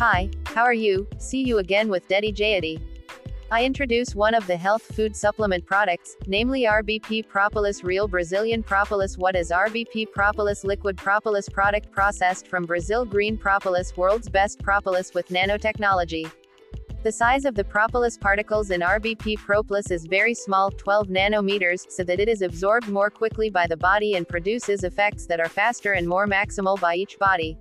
Hi, how are you? See you again with Dedi Jayati. I introduce one of the health food supplement products, namely RBP Propolis Real Brazilian Propolis. What is RBP Propolis Liquid Propolis product processed from Brazil Green Propolis, world's best propolis with nanotechnology. The size of the propolis particles in RBP Propolis is very small, 12 nanometers, so that it is absorbed more quickly by the body and produces effects that are faster and more maximal by each body.